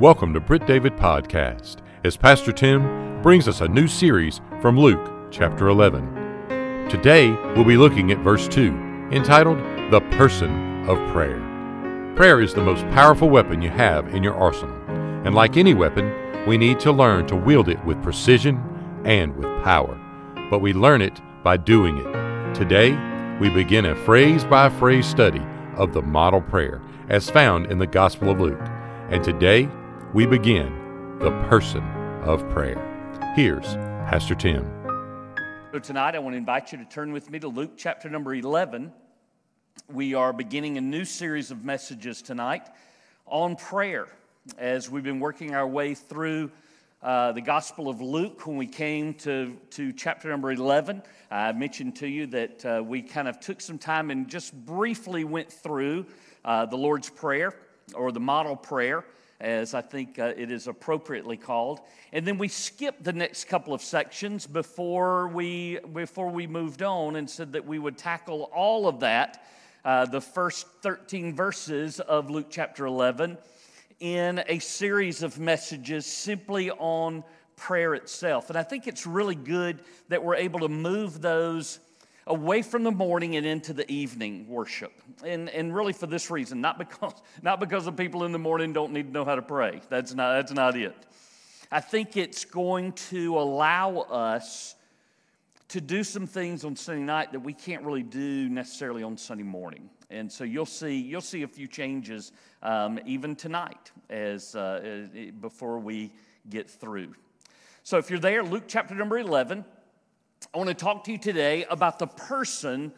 Welcome to Britt David Podcast as Pastor Tim brings us a new series from Luke chapter 11. Today we'll be looking at verse 2 entitled The Person of Prayer. Prayer is the most powerful weapon you have in your arsenal, and like any weapon, we need to learn to wield it with precision and with power. But we learn it by doing it. Today, we begin a phrase by phrase study of the model prayer as found in the Gospel of Luke. And today, we begin the person of prayer. Here's Pastor Tim. So, tonight I want to invite you to turn with me to Luke chapter number 11. We are beginning a new series of messages tonight on prayer as we've been working our way through uh, the Gospel of Luke when we came to, to chapter number 11. I mentioned to you that uh, we kind of took some time and just briefly went through uh, the Lord's Prayer or the model prayer, as I think uh, it is appropriately called. And then we skipped the next couple of sections before we, before we moved on and said that we would tackle all of that, uh, the first 13 verses of Luke chapter 11 in a series of messages simply on prayer itself. And I think it's really good that we're able to move those away from the morning and into the evening worship. And, and really for this reason, not because, not because the people in the morning don't need to know how to pray. That's not, that's not it. I think it's going to allow us to do some things on Sunday night that we can't really do necessarily on Sunday morning. And so you'll see, you'll see a few changes um, even tonight as, uh, before we get through. So if you're there, Luke chapter number 11, I want to talk to you today about the person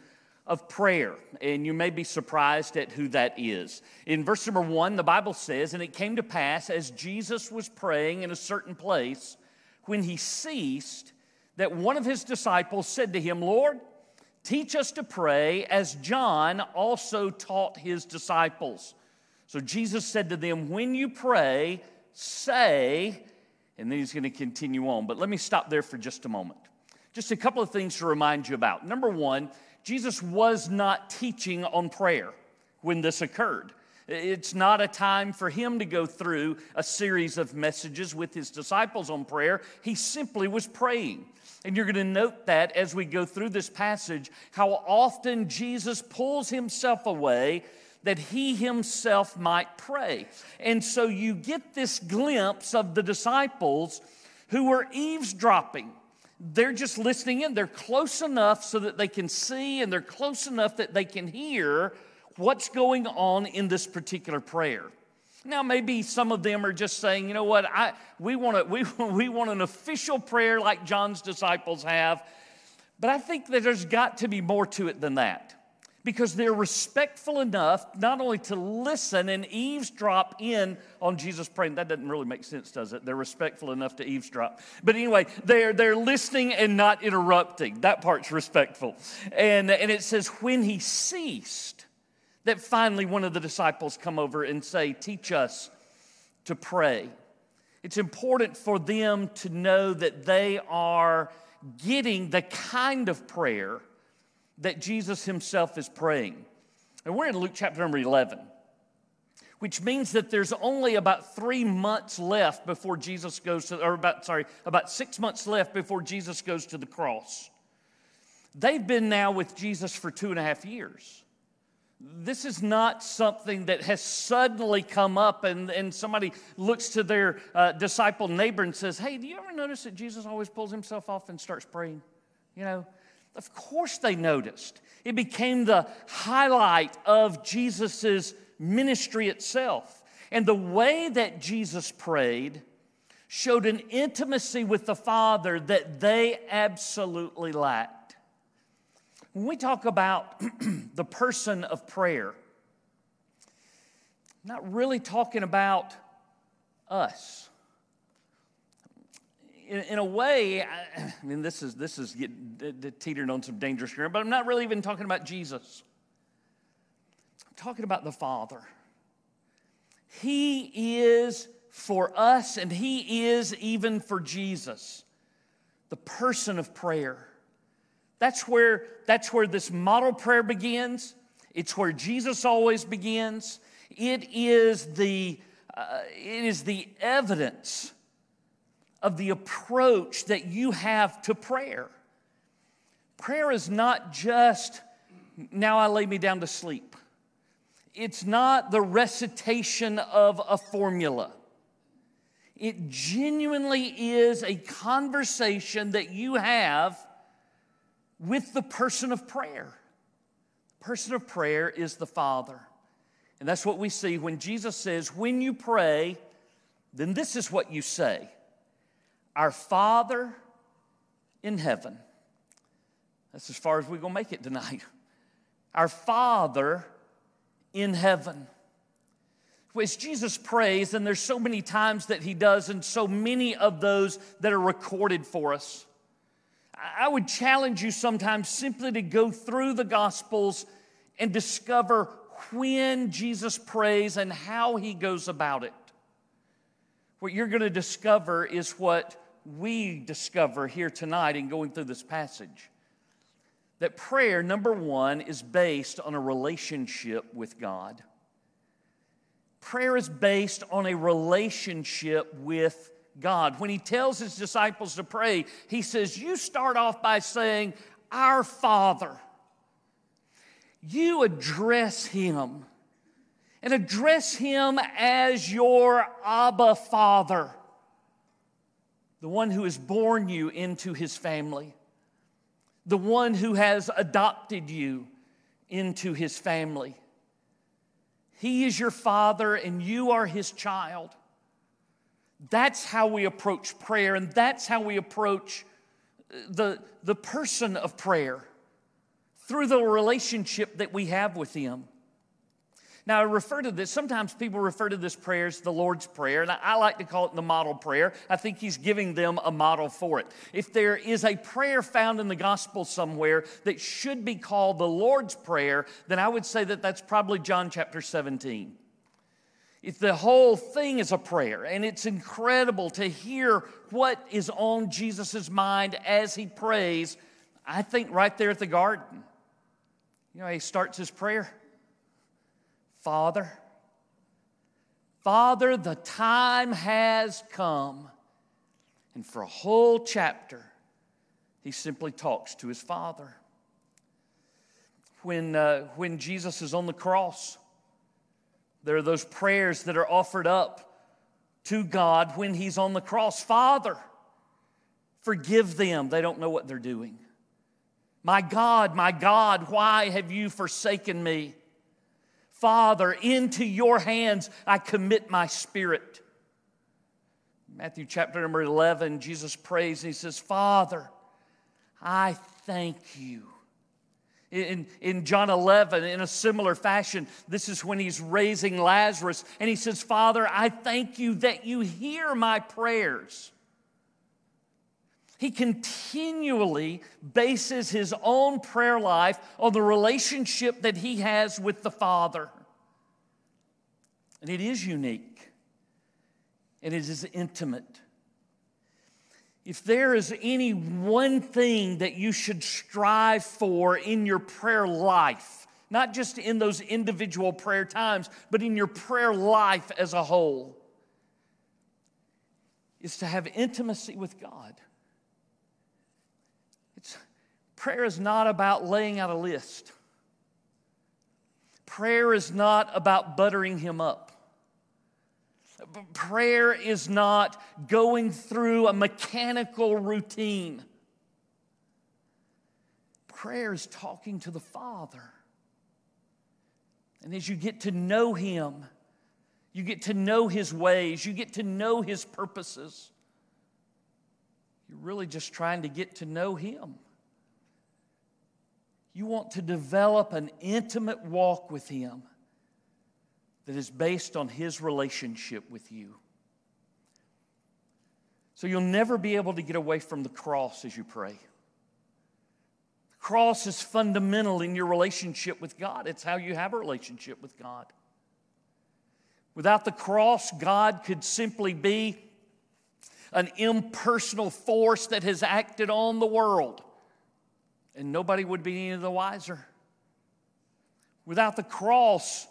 of prayer. And you may be surprised at who that is. In verse number one, the Bible says, And it came to pass as Jesus was praying in a certain place, when he ceased, that one of his disciples said to him, Lord, teach us to pray as John also taught his disciples. So Jesus said to them, When you pray, say, and then he's going to continue on. But let me stop there for just a moment. Just a couple of things to remind you about. Number one, Jesus was not teaching on prayer when this occurred. It's not a time for him to go through a series of messages with his disciples on prayer. He simply was praying. And you're going to note that as we go through this passage, how often Jesus pulls himself away that he himself might pray. And so you get this glimpse of the disciples who were eavesdropping. They're just listening in. They're close enough so that they can see, and they're close enough that they can hear what's going on in this particular prayer. Now, maybe some of them are just saying, you know what, I, we, want a, we, we want an official prayer like John's disciples have. But I think that there's got to be more to it than that because they're respectful enough not only to listen and eavesdrop in on Jesus praying. That doesn't really make sense, does it? They're respectful enough to eavesdrop. But anyway, they're, they're listening and not interrupting. That part's respectful. And, and it says, when he ceased, that finally one of the disciples come over and say, Teach us to pray. It's important for them to know that they are getting the kind of prayer that Jesus himself is praying. And we're in Luke chapter number 11, which means that there's only about three months left before Jesus goes to, or about, sorry, about six months left before Jesus goes to the cross. They've been now with Jesus for two and a half years this is not something that has suddenly come up and, and somebody looks to their uh, disciple neighbor and says, Hey, do you ever notice that Jesus always pulls himself off and starts praying? You know, of course they noticed. It became the highlight of Jesus' ministry itself. And the way that Jesus prayed showed an intimacy with the Father that they absolutely lacked. When we talk about the person of prayer, not really talking about us. In, in a way, I, I, mean, this is, this is teetering on some dangerous ground, but I'm not really even talking about Jesus. I'm talking about the Father. He is for us, and He is even for Jesus, the person of prayer. That's where, that's where this model prayer begins. It's where Jesus always begins. It is the, Uh, it is the evidence of the approach that you have to prayer. Prayer is not just, now I lay me down to sleep. It's not the recitation of a formula. It genuinely is a conversation that you have with the person of prayer. The person of prayer is the Father. And that's what we see when Jesus says, When you pray, then this is what you say Our Father in heaven. That's as far as we're going to make it tonight. Our Father in heaven. As Jesus prays, and there's so many times that he does, and so many of those that are recorded for us. I would challenge you sometimes simply to go through the Gospels and discover when Jesus prays and how he goes about it. What you're going to discover is what we discover here tonight in going through this passage. That prayer, number one, is based on a relationship with God. Prayer is based on a relationship with God. When he tells his disciples to pray, he says, You start off by saying, Our Father you address him and address him as your Abba Father, the one who has born you into his family, the one who has adopted you into his family. He is your father and you are his child. That's how we approach prayer, and that's how we approach uh, the, the person of prayer through the relationship that we have with Him. Now, I refer to this, sometimes people refer to this prayer as the Lord's Prayer, and I like to call it the model prayer. I think He's giving them a model for it. If there is a prayer found in the gospel somewhere that should be called the Lord's Prayer, then I would say that that's probably John chapter 17. If the whole thing is a prayer, and it's incredible to hear what is on Jesus' mind as he prays, I think right there at the garden. You know, he starts his prayer Father, Father, the time has come. And for a whole chapter, he simply talks to his Father. When, uh, when Jesus is on the cross, there are those prayers that are offered up to God when he's on the cross Father, forgive them. They don't know what they're doing. My God, my God, why have you forsaken me? Father, into your hands I commit my spirit. Matthew chapter number 11, Jesus prays and he says, Father, I thank you. In, in John 11, in a similar fashion, this is when he's raising Lazarus, and he says, Father, I thank you that you hear my prayers. He continually bases his own prayer life on the relationship that he has with the Father. And it is unique and it is intimate. If there is any one thing that you should strive for in your prayer life, not just in those individual prayer times, but in your prayer life as a whole, is to have intimacy with God. Prayer is not about laying out a list. Prayer is not about buttering him up. Prayer is not going through a mechanical routine. Prayer is talking to the Father. And as you get to know Him, you get to know His ways, you get to know His purposes. You're really just trying to get to know Him. You want to develop an intimate walk with Him that is based on His relationship with you. So you'll never be able to get away from the cross as you pray. The cross is fundamental in your relationship with God, it's how you have a relationship with God. Without the cross, God could simply be an impersonal force that has acted on the world and nobody would be any the wiser. Without the cross,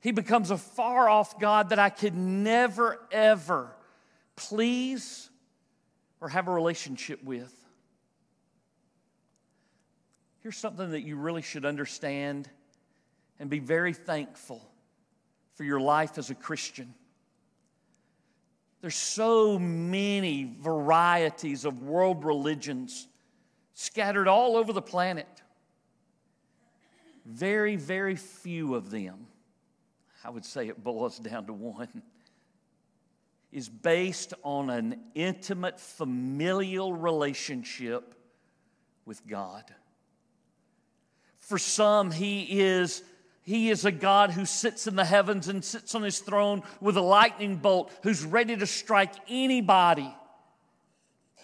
He becomes a far off God that I could never, ever please or have a relationship with. Here's something that you really should understand and be very thankful for your life as a Christian. There's so many varieties of world religions scattered all over the planet. Very, very few of them, I would say it boils down to one, is based on an intimate familial relationship with God. For some, He is he is a God who sits in the heavens and sits on his throne with a lightning bolt, who's ready to strike anybody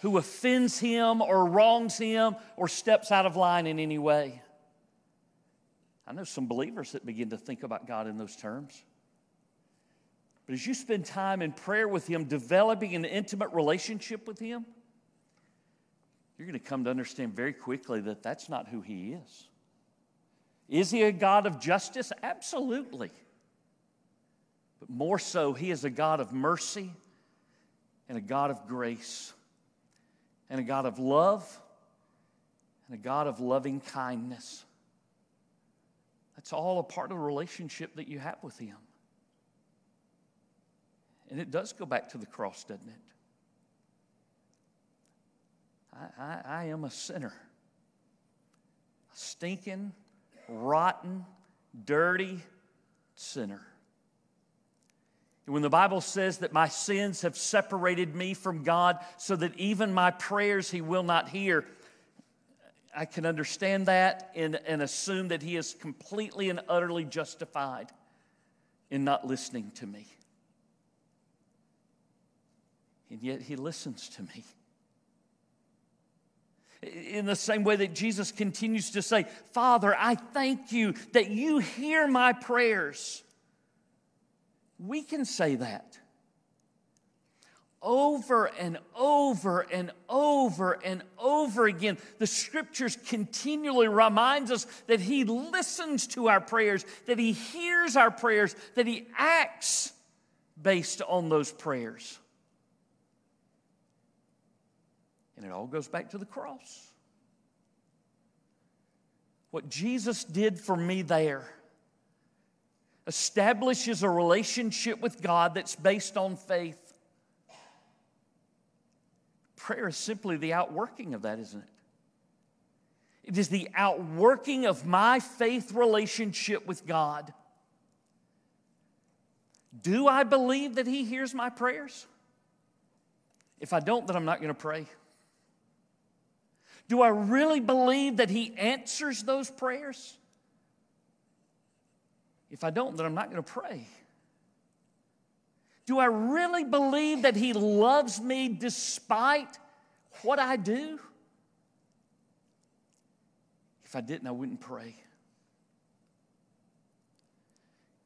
who offends him or wrongs him or steps out of line in any way. I know some believers that begin to think about God in those terms. But as you spend time in prayer with Him, developing an intimate relationship with Him, you're going to come to understand very quickly that that's not who He is. Is he a God of justice? Absolutely. But more so, he is a God of mercy and a God of grace and a God of love and a God of loving kindness. That's all a part of the relationship that you have with him. And it does go back to the cross, doesn't it? I, I, I am a sinner, a stinking, rotten, dirty sinner. When the Bible says that my sins have separated me from God so that even my prayers He will not hear, I can understand that and, and assume that He is completely and utterly justified in not listening to me. And yet He listens to me in the same way that Jesus continues to say, Father, I thank you that you hear my prayers. We can say that over and over and over and over again. The scriptures continually reminds us that he listens to our prayers, that he hears our prayers, that he acts based on those prayers. And it all goes back to the cross. What Jesus did for me there establishes a relationship with God that's based on faith. Prayer is simply the outworking of that, isn't it? It is the outworking of my faith relationship with God. Do I believe that He hears my prayers? If I don't, then I'm not going to pray. Do I really believe that He answers those prayers? If I don't, then I'm not going to pray. Do I really believe that He loves me despite what I do? If I didn't, I wouldn't pray.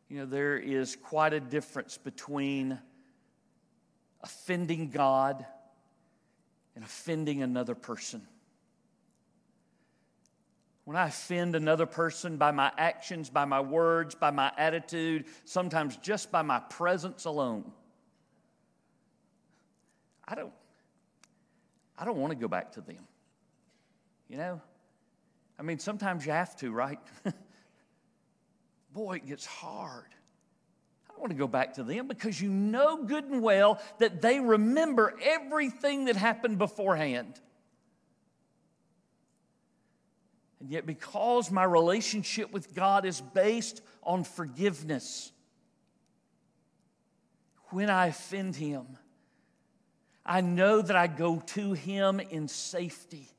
You know, there is quite a difference between offending God and offending another person. When I offend another person by my actions, by my words, by my attitude, sometimes just by my presence alone, I don't, I don't want to go back to them. You know? I mean, sometimes you have to, right? Boy, it gets hard. I don't want to go back to them because you know good and well that they remember everything that happened beforehand. And yet, because my relationship with God is based on forgiveness, when I offend Him, I know that I go to Him in safety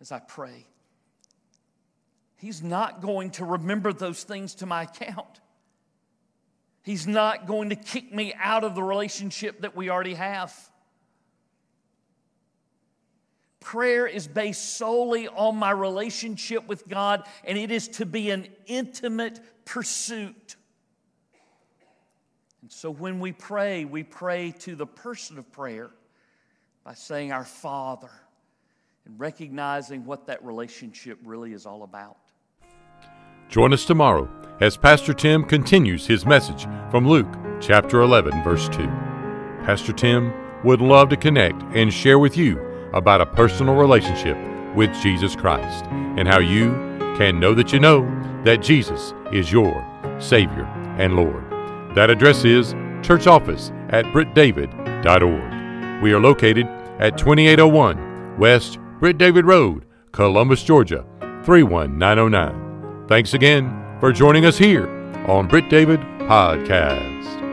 as I pray. He's not going to remember those things to my account. He's not going to kick me out of the relationship that we already have. Prayer is based solely on my relationship with God, and it is to be an intimate pursuit. And so when we pray, we pray to the person of prayer by saying, Our Father, and recognizing what that relationship really is all about. Join us tomorrow as Pastor Tim continues his message from Luke chapter 11, verse 2. Pastor Tim would love to connect and share with you about a personal relationship with Jesus Christ and how you can know that you know that Jesus is your Savior and Lord. That address is church office at brittdavid.org. We are located at 2801 West Britt David Road, Columbus, Georgia 31909. Thanks again for joining us here on Britt David Podcast.